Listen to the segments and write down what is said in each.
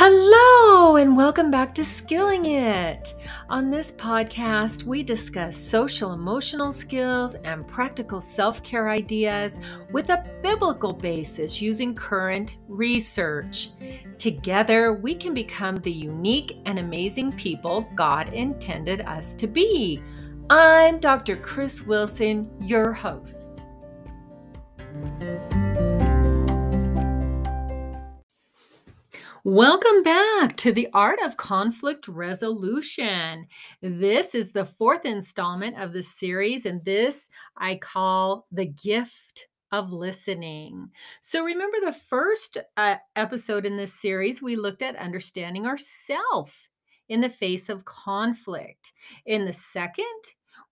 Hello, and welcome back to Skilling It. On this podcast, we discuss social emotional skills and practical self care ideas with a biblical basis using current research. Together, we can become the unique and amazing people God intended us to be. I'm Dr. Chris Wilson, your host. Welcome back to the Art of Conflict Resolution. This is the fourth installment of the series, and this I call the gift of listening. So, remember the first uh, episode in this series, we looked at understanding ourself in the face of conflict. In the second,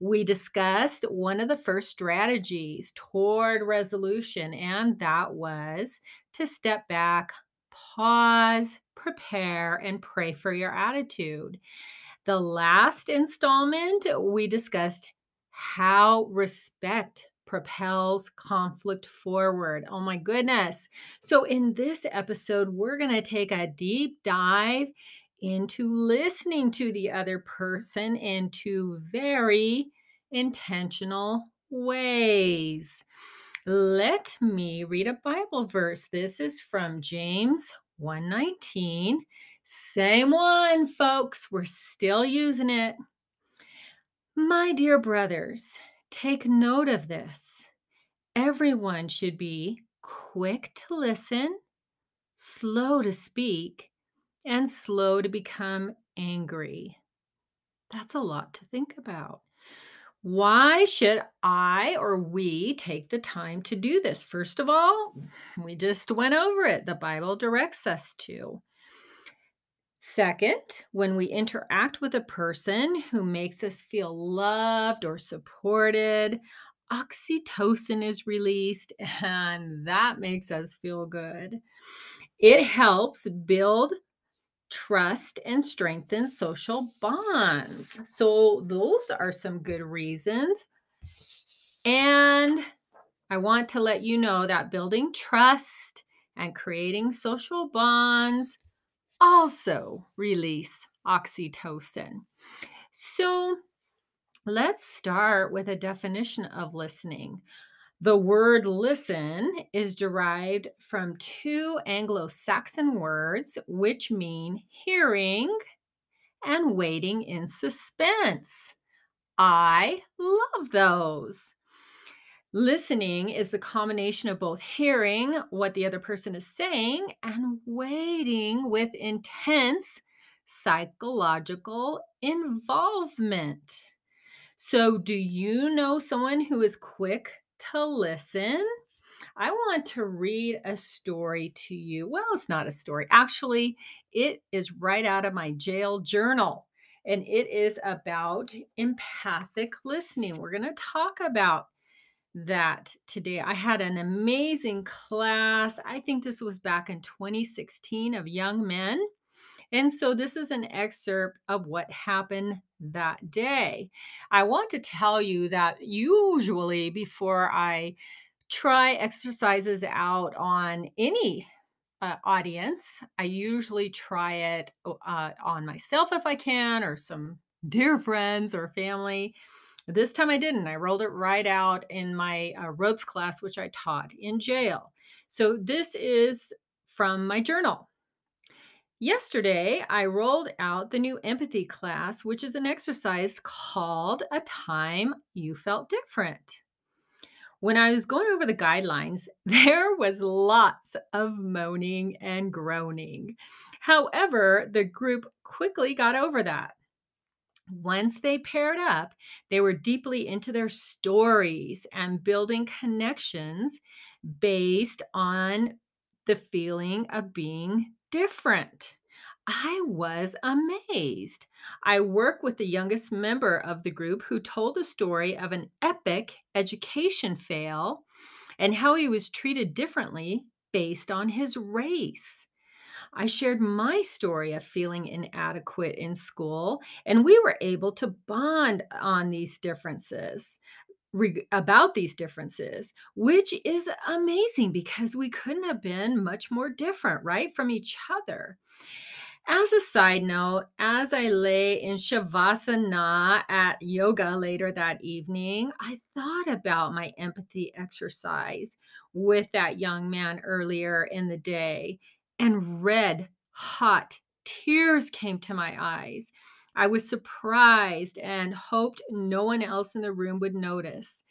we discussed one of the first strategies toward resolution, and that was to step back, pause, prepare, and pray for your attitude. The last installment, we discussed how respect propels conflict forward. Oh my goodness. So, in this episode, we're going to take a deep dive into listening to the other person in two very intentional ways. Let me read a Bible verse. This is from James 119. Same one, folks. We're still using it. My dear brothers, take note of this. Everyone should be quick to listen, slow to speak, and slow to become angry. That's a lot to think about. Why should I or we take the time to do this? First of all, we just went over it. The Bible directs us to. Second, when we interact with a person who makes us feel loved or supported, oxytocin is released, and that makes us feel good. It helps build trust and strengthen social bonds. So, those are some good reasons. And I want to let you know that building trust and creating social bonds also release oxytocin. So, let's start with a definition of listening. The word listen is derived from two Anglo Saxon words which mean hearing and waiting in suspense. I love those. Listening is the combination of both hearing what the other person is saying and waiting with intense psychological involvement. So, do you know someone who is quick to listen. I want to read a story to you. Well, it's not a story. Actually, it is right out of my jail journal, and it is about empathic listening. We're going to talk about that today. I had an amazing class. I think this was back in 2016 of young men. And so this is an excerpt of what happened that day. I want to tell you that usually before I try exercises out on any uh, audience, I usually try it uh, on myself if I can, or some dear friends or family. This time I didn't. I rolled it right out in my uh, ropes class, which I taught in jail. So this is from my journal. Yesterday, I rolled out the new empathy class, which is an exercise called A Time You Felt Different. When I was going over the guidelines, there was lots of moaning and groaning. However, the group quickly got over that. Once they paired up, they were deeply into their stories and building connections based on the feeling of being different. I was amazed. I work with the youngest member of the group who told the story of an epic education fail and how he was treated differently based on his race. I shared my story of feeling inadequate in school, and we were able to bond on these differences re- about these differences, which is amazing because we couldn't have been much more different, right, from each other. As a side note, as I lay in Shavasana at yoga later that evening, I thought about my empathy exercise with that young man earlier in the day, and red hot tears came to my eyes. I was surprised and hoped no one else in the room would notice.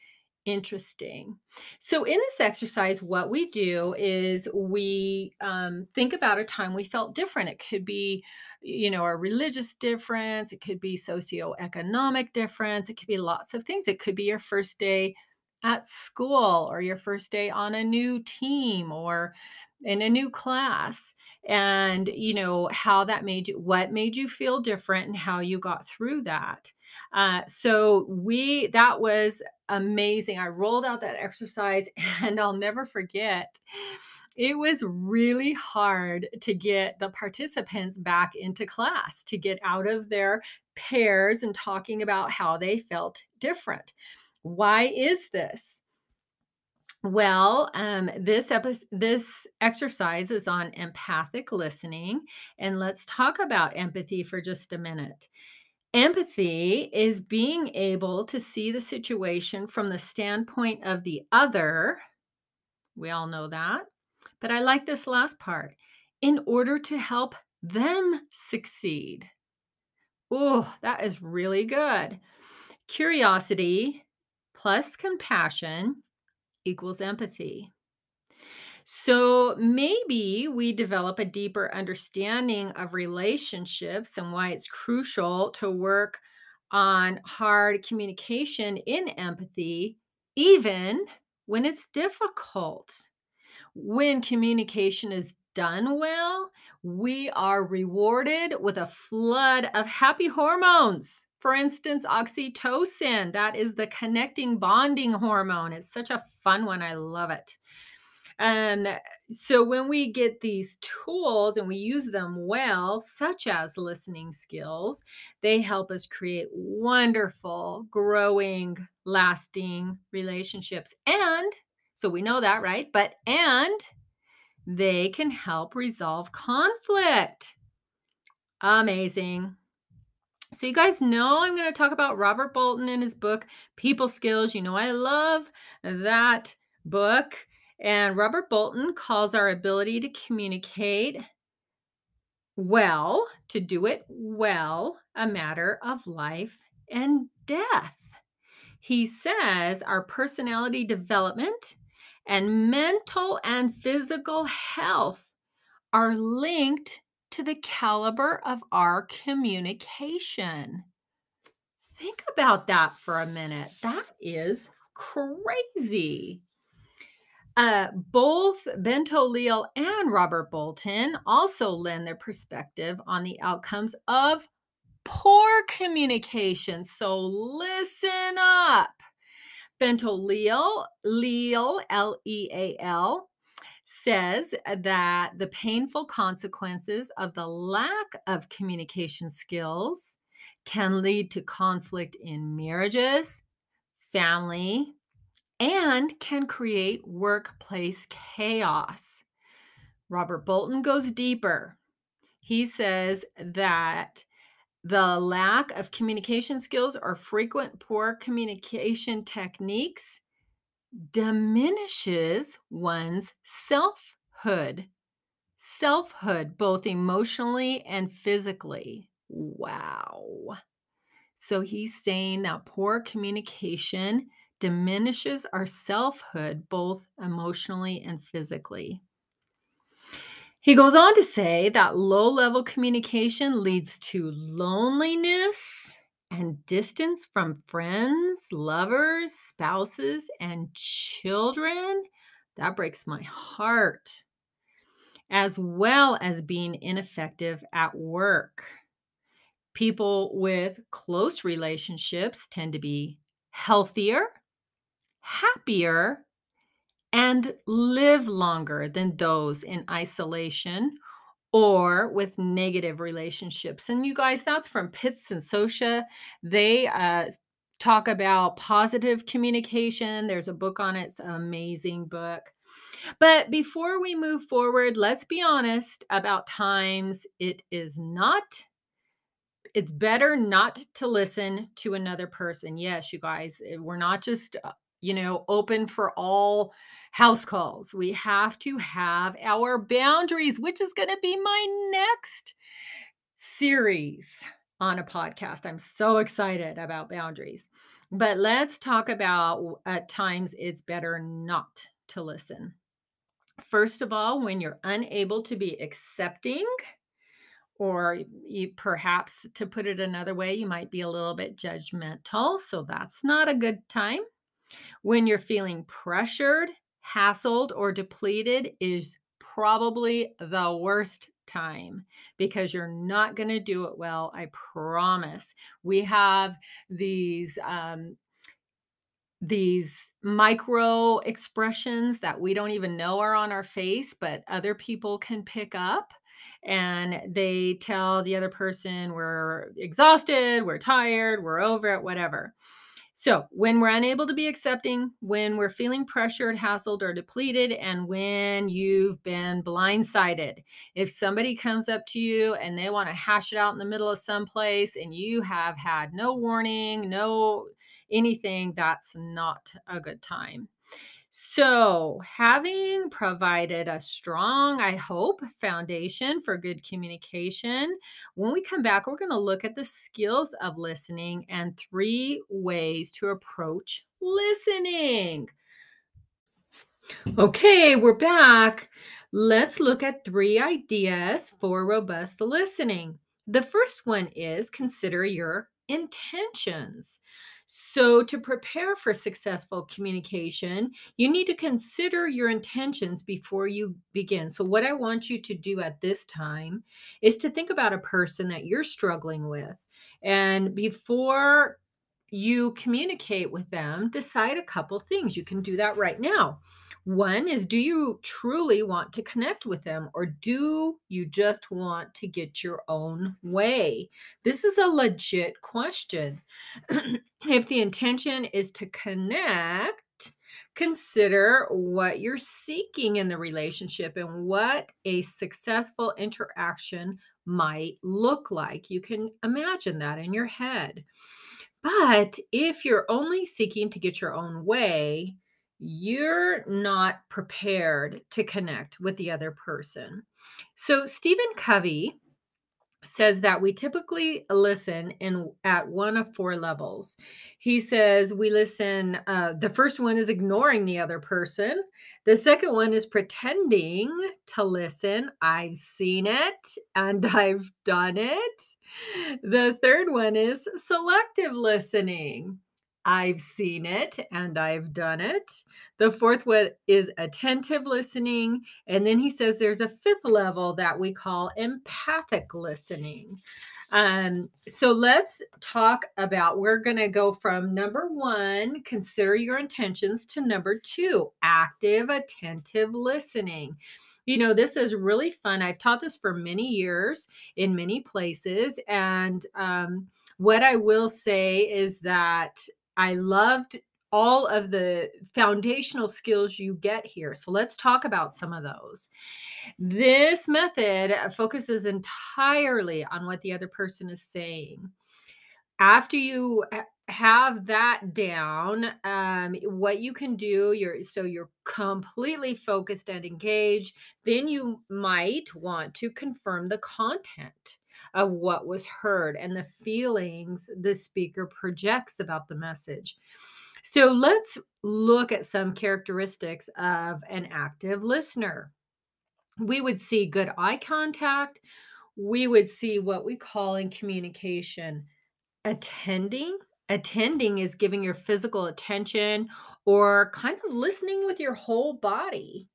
Interesting. So, in this exercise, what we do is we um, think about a time we felt different. It could be, you know, a religious difference, it could be socioeconomic difference, it could be lots of things. It could be your first day at school or your first day on a new team or in a new class and you know how that made you what made you feel different and how you got through that. Uh, so we that was amazing. I rolled out that exercise and i'll never forget. It was really hard to get the participants back into class to get out of their pairs and talking about how they felt different. Why is this well, um, this episode, this exercise is on empathic listening, and let's talk about empathy for just a minute. Empathy is being able to see the situation from the standpoint of the other. We all know that. But I like this last part in order to help them succeed. Oh, that is really good. Curiosity plus compassion equals empathy. So maybe we develop a deeper understanding of relationships and why it's crucial to work on hard communication in empathy, even when it's difficult. When communication is done well, we are rewarded with a flood of happy hormones. For instance, oxytocin, that is the connecting bonding hormone. It's such a fun one. I love it. And eh, so when we get these tools and we use them well, such as listening skills, they help us create wonderful, growing, lasting relationships. And so we know that, right? But and they can help resolve conflict. Amazing. So, you guys know I'm going to talk about Robert Bolton and his book, People Skills. You know, I love that book. And Robert Bolton calls our ability to communicate well, to do it well, a matter of life and death. He says our personality development and mental and physical health are linked to the caliber of our communication. Think about that for a minute. That is crazy. Uh, both Bento Leal and Robert Bolton also lend their perspective on the outcomes of poor communication. So listen up. Bento Leal, Leal, L E A L, says that the painful consequences of the lack of communication skills can lead to conflict in marriages, family, and can create workplace chaos. Robert Bolton goes deeper. He says that the lack of communication skills or frequent poor communication techniques diminishes one's selfhood, selfhood, both emotionally and physically. Wow. So he's saying that poor communication diminishes our selfhood, both emotionally and physically. He goes on to say that low level communication leads to loneliness and distance from friends, lovers, spouses, and children. That breaks my heart. As well as being ineffective at work. People with close relationships tend to be healthier, happier, and live longer than those in isolation or with negative relationships. And you guys, that's from Pitts and Socha. They uh, talk about positive communication. There's a book on it, it's an amazing book. But before we move forward, let's be honest about times it is not it's better not to listen to another person. Yes, you guys, eh, we're not just uh, you know, open for all house calls. We have to have our boundaries, which is going to be my next series on a podcast. I'm so excited about boundaries. But let's talk about at times it's better not to listen. First of all, when you're unable to be accepting, or you perhaps to put it another way, you might be a little bit judgmental. So that's not a good time. When you're feeling pressured, hassled, or depleted is probably the worst time because you're not going to do it well. I promise. We have these um, these micro expressions that we don't even know are on our face, but other people can pick up. And they tell the other person, we're exhausted, we're tired, we're over it, whatever. So, when we're unable to be accepting, when we're feeling pressured, hassled, or depleted, and when you've been blindsided, if somebody comes up to you and they want to hash it out in the middle of someplace and you have had no warning, no anything, that's not a good time. So, having provided a strong, I hope, foundation for good communication, when we come back, we're going to look at the skills of listening and three ways to approach listening. Okay, we're back. Let's look at three ideas for robust listening. The first one is consider your intentions. So, to prepare for successful communication, you need to consider your intentions before you begin. So, what I want you to do at this time is to think about a person that you're struggling with. And before you communicate with them, decide a couple things. You can do that right now. One is do you truly want to connect with them or do you just want to get your own way? This is a legit question. if the intention is to connect, consider what you're seeking in the relationship and what a successful interaction might look like. You can imagine that in your head. But if you're only seeking to get your own way, you're not prepared to connect with the other person. So, Stephen Covey says that we typically listen in at one of four levels. He says we listen uh, the first one is ignoring the other person. The second one is pretending to listen. I've seen it and I've done it. The third one is selective listening. I've seen it and I've done it. The fourth one is attentive listening. And then he says there's a fifth level that we call empathic listening. Um, so let's talk about we're going to go from number one, consider your intentions, to number two, active, attentive listening. You know, this is really fun. I've taught this for many years in many places. And um, what I will say is that I loved all of the foundational skills you get here. So let's talk about some of those. This method focuses entirely on what the other person is saying. After you have that down, um, what you can do, you're so you're completely focused and engaged, then you might want to confirm the content of what was heard and the feelings the speaker projects about the message. So let's look at some characteristics of an active listener. We would see good eye contact. We would see what we call in communication attending. Attending is giving your physical attention or kind of listening with your whole body.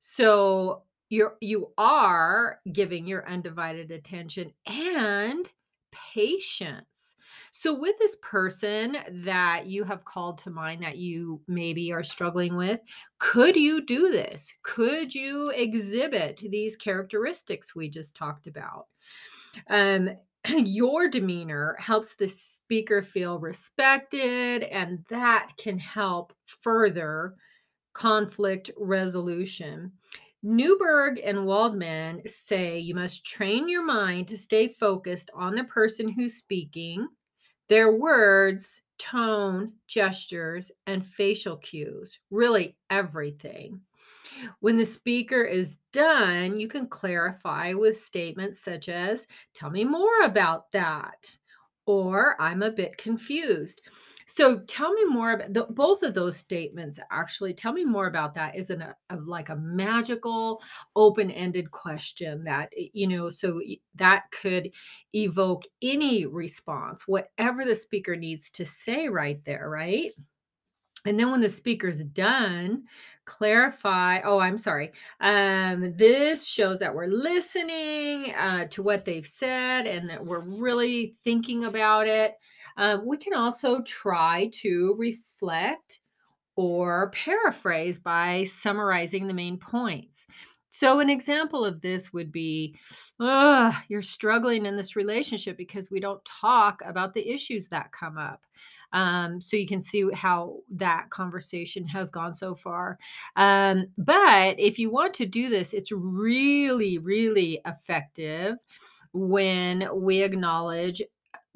So you're you are giving your undivided attention and patience. So with this person that you have called to mind that you maybe are struggling with, could you do this? Could you exhibit these characteristics we just talked about? Um your demeanor helps the speaker feel respected and that can help further conflict resolution. Newberg and Waldman say you must train your mind to stay focused on the person who's speaking, their words, tone, gestures, and facial cues, really everything. When the speaker is done, you can clarify with statements such as, Tell me more about that, or I'm a bit confused. So tell me more about the, both of those statements. Actually, tell me more about that. Isn't a, a like a magical, open-ended question that you know? So that could evoke any response, whatever the speaker needs to say right there, right? And then when the speaker's done, clarify. Oh, I'm sorry. Um, this shows that we're listening uh, to what they've said and that we're really thinking about it. Uh, we can also try to reflect or paraphrase by summarizing the main points. So, an example of this would be "Ugh, you're struggling in this relationship because we don't talk about the issues that come up. Um, so, you can see how that conversation has gone so far. Um, but if you want to do this, it's really, really effective when we acknowledge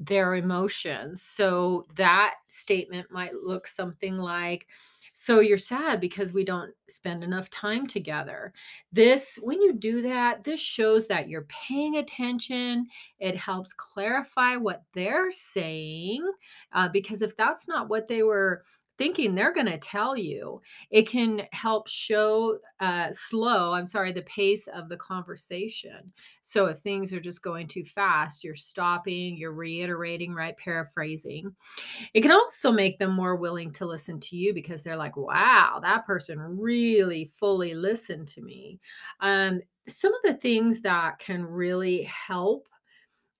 their emotions. So, that statement might look something like, so you're sad because we don't spend enough time together. This, when you do that, this shows that you're paying attention. It helps clarify what they're saying. uh, because if that's not what they were thinking, they're going to tell you. It can help show, uh, slow, I'm sorry, the pace of the conversation. So if things are just going too fast, you're stopping, you're reiterating, right? Paraphrasing. It can also make them more willing to listen to you because they're like, wow, that person really fully listened to me. Um, some of the things that can really help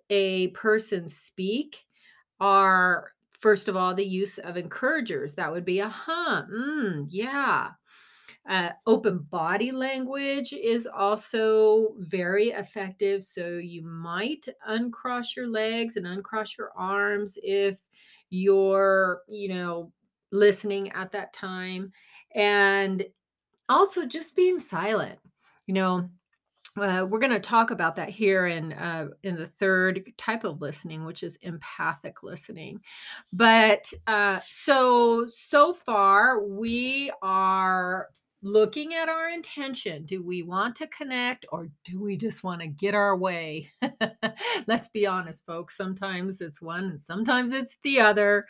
a person speak are, first of all, the use of encouragers. That would be a huh, mm, yeah. Uh, open body language is also very effective. So you might uncross your legs and uncross your arms if you're, you know, listening at that time. And also just being silent. You know, uh, we're going to talk about that here in uh, in the third type of listening, which is empathic listening. But uh, so so far, we are looking at our intention. Do we want to connect, or do we just want to get our way? Let's be honest, folks. Sometimes it's one, and sometimes it's the other.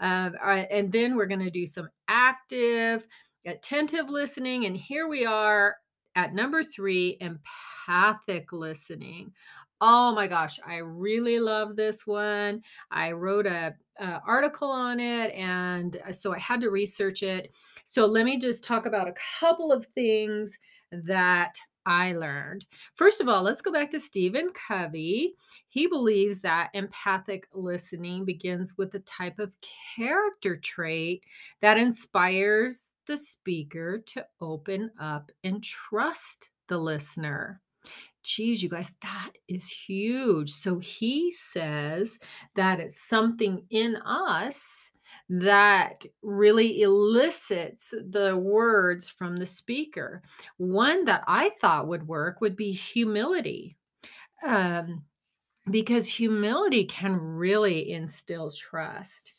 Uh, and then we're going to do some active, attentive listening, and here we are at number three, empathic listening. Oh my gosh, I really love this one. I wrote a, a article on it, and uh, so I had to research it. So let me just talk about a couple of things that I learned. First of all, let's go back to Stephen Covey. He believes that empathic listening begins with a type of character trait that inspires the speaker to open up and trust the listener. Geez, you guys, that is huge. So he says that it's something in us that really elicits the words from the speaker. One that I thought would work would be humility. Um, because humility can really instill trust.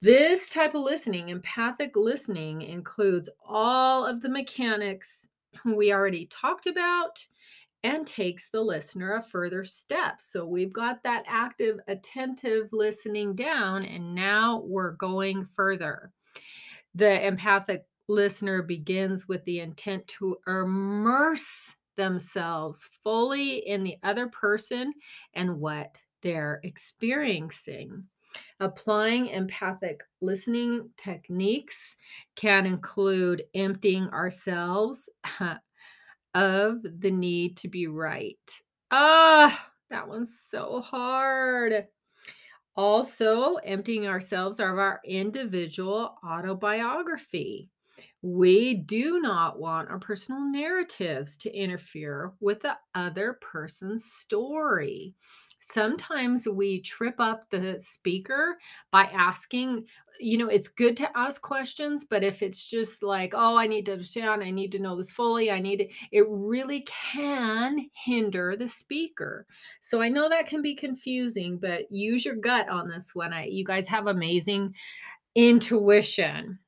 This type of listening, empathic listening, includes all of the mechanics we already talked about and takes the listener a further step. So we've got that active, attentive listening down, and now we're going further. The empathic listener begins with the intent to immerse themselves fully in the other person and what they're experiencing. Applying empathic listening techniques can include emptying ourselves of the need to be right. Ah, that one's so hard. Also, emptying ourselves of our individual autobiography. We do not want our personal narratives to interfere with the other person's story. Sometimes we trip up the speaker by asking, you know, it's good to ask questions, but if it's just like, oh, I need to understand, I need to know this fully, I need it, it really can hinder the speaker. So I know that can be confusing, but use your gut on this one. I, you guys have amazing intuition.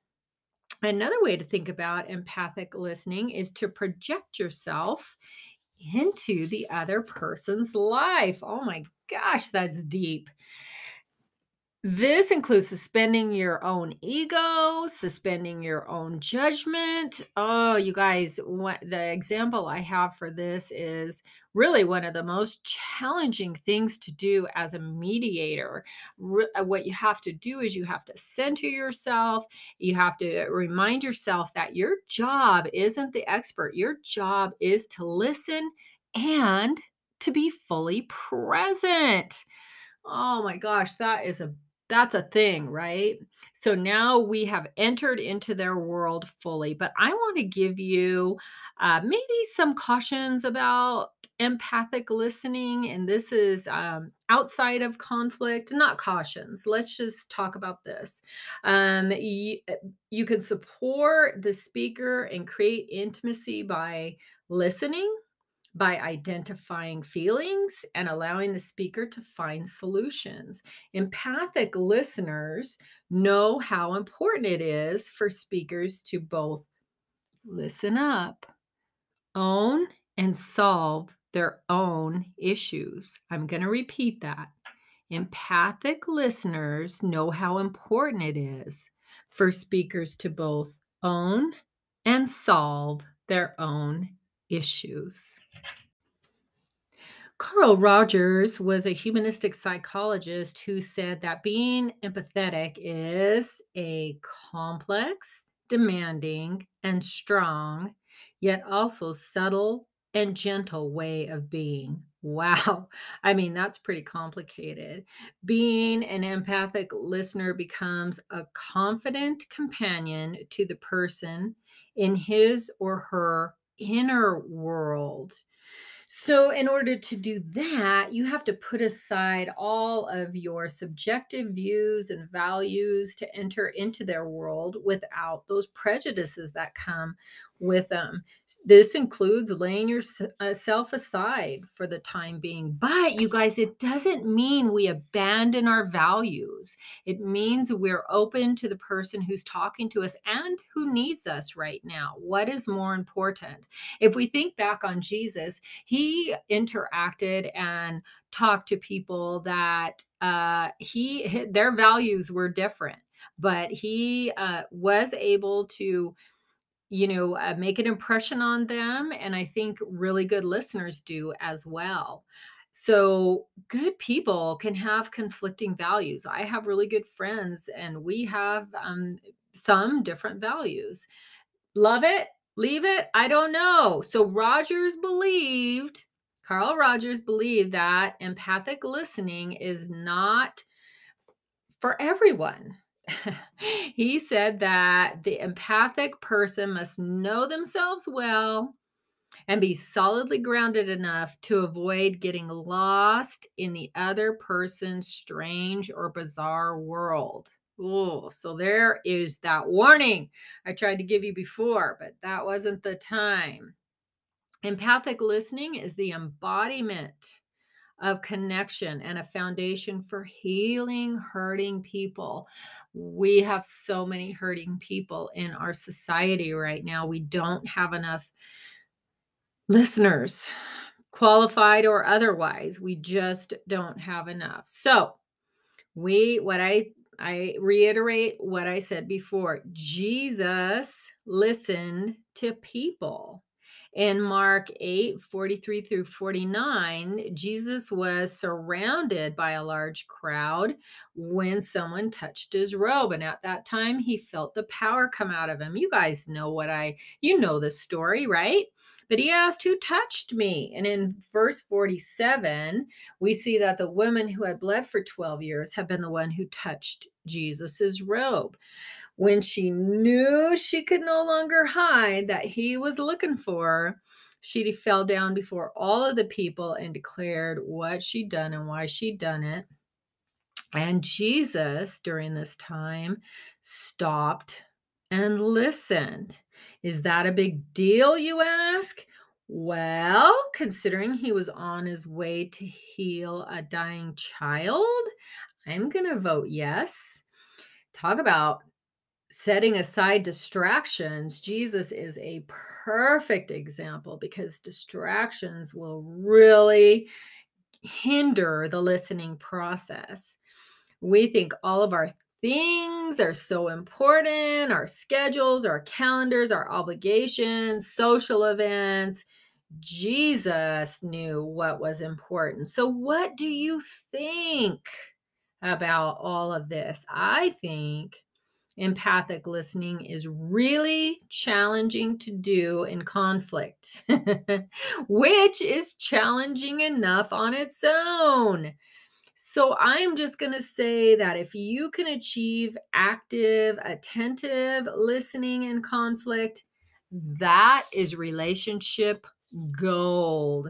Another way to think about empathic listening is to project yourself into the other person's life. Oh my gosh, that's deep. This includes suspending your own ego, suspending your own judgment. Oh, you guys, what the example I have for this is really one of the most challenging things to do as a mediator. Re- uh, what you have to do is you have to center yourself. You have to remind yourself that your job isn't the expert, your job is to listen and to be fully present. Oh my gosh, that is a that's a thing, right? So now we have entered into their world fully. But I want to give you uh, maybe some cautions about empathic listening. And this is um, outside of conflict, not cautions. Let's just talk about this. Um, you, you can support the speaker and create intimacy by listening by identifying feelings and allowing the speaker to find solutions. Empathic listeners know how important it is for speakers to both listen up, own, and solve their own issues. I'm going to repeat that. Empathic listeners know how important it is for speakers to both own and solve their own issues. Carl Rogers was a humanistic psychologist who said that being empathetic is a complex, demanding, and strong, yet also subtle and gentle way of being. Wow. I mean, that's pretty complicated. Being an empathic listener becomes a confident companion to the person in his or her inner world. So, in order to do that, you have to put aside all of your subjective views and values to enter into their world without those prejudices that come with them. This includes laying yourself uh, aside for the time being. But you guys, it doesn't mean we abandon our values. It means we're open to the person who's talking to us and who needs us right now. What is more important? If we think back on Jesus, he interacted and talked to people that uh, he their values were different, but he uh, was able to you know, uh, make an impression on them. And I think really good listeners do as well. So, good people can have conflicting values. I have really good friends, and we have um, some different values. Love it, leave it, I don't know. So, Rogers believed, Carl Rogers believed that empathic listening is not for everyone. he said that the empathic person must know themselves well and be solidly grounded enough to avoid getting lost in the other person's strange or bizarre world. Oh, so there is that warning I tried to give you before, but that wasn't the time. Empathic listening is the embodiment of connection and a foundation for healing hurting people. We have so many hurting people in our society right now. We don't have enough listeners, qualified or otherwise. We just don't have enough. So, we what I I reiterate what I said before. Jesus listened to people. In Mark 8 43 through 49, Jesus was surrounded by a large crowd when someone touched his robe. And at that time, he felt the power come out of him. You guys know what I, you know the story, right? But he asked, Who touched me? And in verse 47, we see that the woman who had bled for 12 years had been the one who touched Jesus's robe. When she knew she could no longer hide that he was looking for her, she fell down before all of the people and declared what she'd done and why she'd done it. And Jesus, during this time, stopped and listened. Is that a big deal, you ask? Well, considering he was on his way to heal a dying child, I'm going to vote yes. Talk about setting aside distractions. Jesus is a perfect example because distractions will really hinder the listening process. We think all of our things are so important our schedules, our calendars, our obligations, social events. Jesus knew what was important. So, what do you think about all of this? I think empathic listening is really challenging to do in conflict, which is challenging enough on its own. So I'm just going to say that if you can achieve active, attentive listening in conflict, that is relationship gold.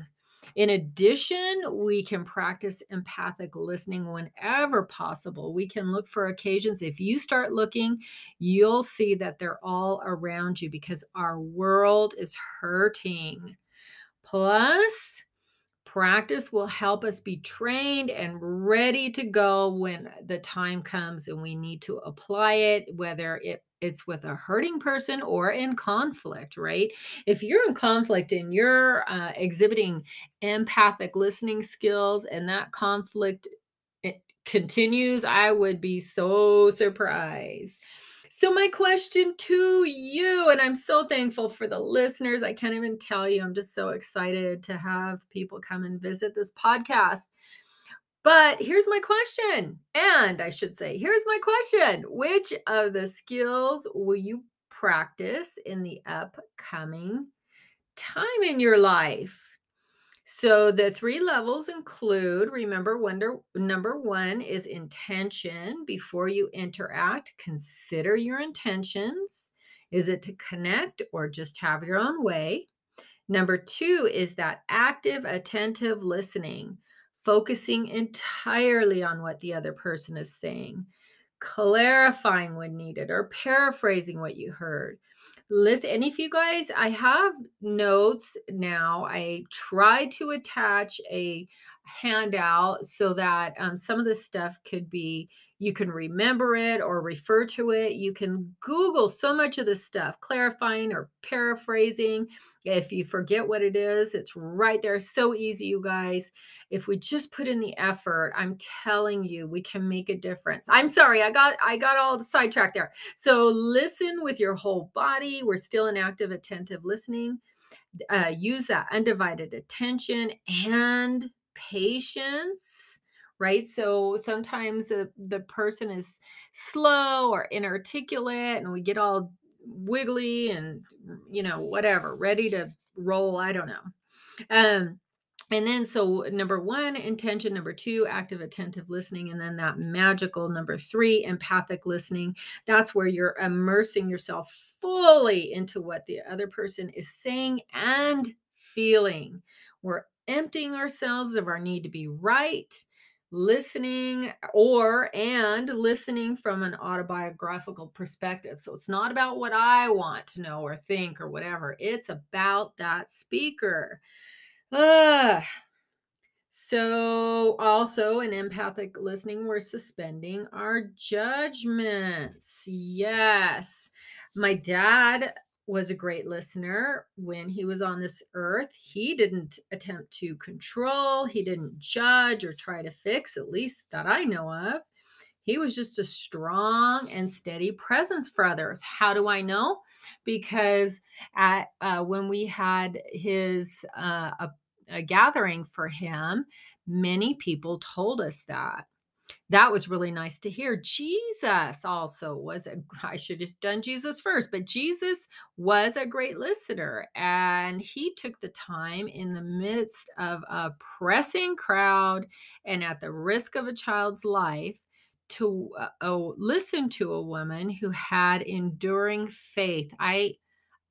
In addition, we can practice empathic listening whenever possible. We can look for occasions. If you start looking, you'll see that they're all around you because our world is hurting. Plus, Practice will help us be trained and ready to go when the time comes and we need to apply it, whether it, it's with a hurting person or in conflict, right? If you're in conflict and you're uh, exhibiting empathic listening skills and that conflict eh, continues, I would be so surprised. So, my question to you, and I'm so thankful for the listeners. I can't even tell you, I'm just so excited to have people come and visit this podcast. But here's my question, and I should say, here's my question Which of the skills will you practice in the upcoming time in your life? So the three levels include remember wonder, number 1 is intention before you interact consider your intentions. Is it to connect or just have your own way? Number 2 is that active attentive listening focusing entirely on what the other person is saying clarifying when needed or paraphrasing what you heard. Listen and if you guys i have notes now. I try to attach a handout so that um, some of this stuff could be you can remember it or refer to it. You can google so much of this stuff clarifying or paraphrasing if you forget what it is it's right there so easy you guys. If we just put in the effort i'm telling you we can make a difference. I'm sorry i got i got all the sidetracked there. So listen with your whole body. We're still in active attentive listening. Uh, use that undivided attention and patience right? So sometimes the, the person is slow or inarticulate and we get all wiggly and you know whatever ready to roll i don't know. Um and then so number one intention number two active attentive listening and then that magical number three empathic listening. That's where you're immersing yourself fully into what the other person is saying and feeling. We're emptying ourselves of our need to be right listening or and listening from an autobiographical perspective. So it's not about what i want to know or think or whatever it's about that speaker. Uh, so also in empathic listening we're suspending our judgments. Yes. My dad was a great listener when he was on this earth. He didn't attempt to control, he didn't judge or try to fix, at least that I know of. He was just a strong and steady presence for others. How do I know? Because at uh, when we had his uh, a, a gathering for him, many people told us that that was really nice to hear. Jesus also was a, I should have done Jesus first, but Jesus was a great listener and he took the time in the midst of a pressing crowd and at the risk of a child's life to uh, oh, listen to a woman who had enduring faith. I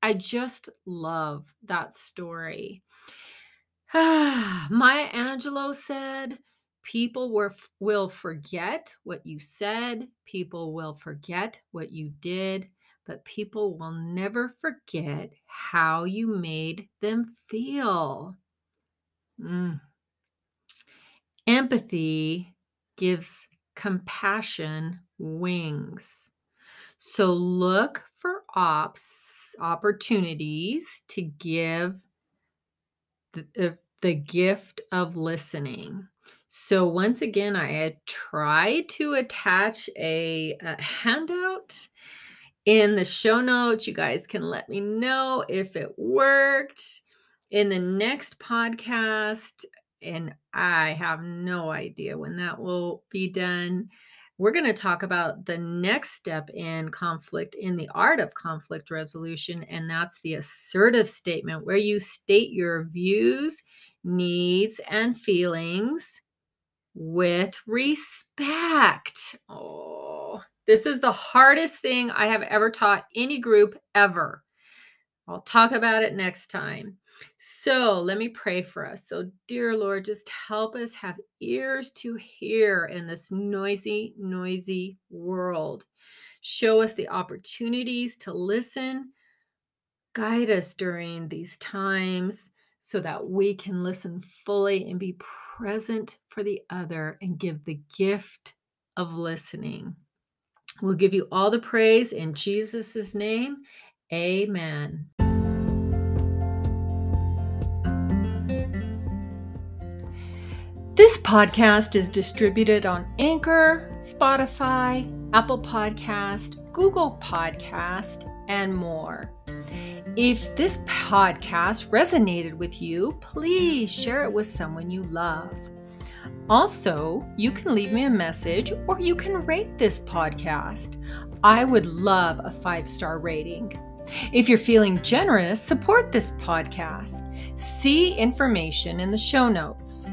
I just love that story. Maya Angelou said, People were, will forget what you said, people will forget what you did, but people will never forget how you made them feel. Mm. Empathy gives compassion wings. So look for ops opportunities to give the, the gift of listening. So once again, I had tried to attach a, a, handout in the show notes. You guys can let me know if it worked. In the next podcast, and I have no idea when that will be done. We're going to talk about the next step in conflict, in the art of conflict resolution, and that's the assertive statement, where you state your views, needs, and feelings with respect. Oh, this is the hardest thing I have ever taught any group ever. I'll talk about it next time. So let me pray for us. So, dear Lord, just help us have ears to hear in this noisy, noisy world. Show us the opportunities to listen. Guide us during these times so that we can listen fully and be present for the other and give the gift of listening. We'll give you all the praise in Jesus' name. Amen. This podcast is distributed on Anchor, Spotify, Apple Podcast, Google Podcast, and more. If this podcast resonated with you, please share it with someone you love. Also, you can leave me a message or you can rate this podcast. I would love a five star rating. If you're feeling generous, support this podcast. See information in the show notes.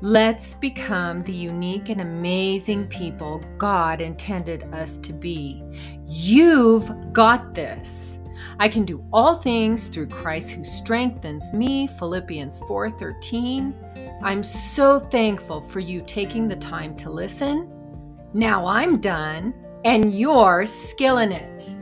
Let's become the unique and amazing people God intended us to be. You've got this. I can do all things through Christ who strengthens me. Philippians 4:13. I'm so thankful for you taking the time to listen. Now I'm done and you're skilling it.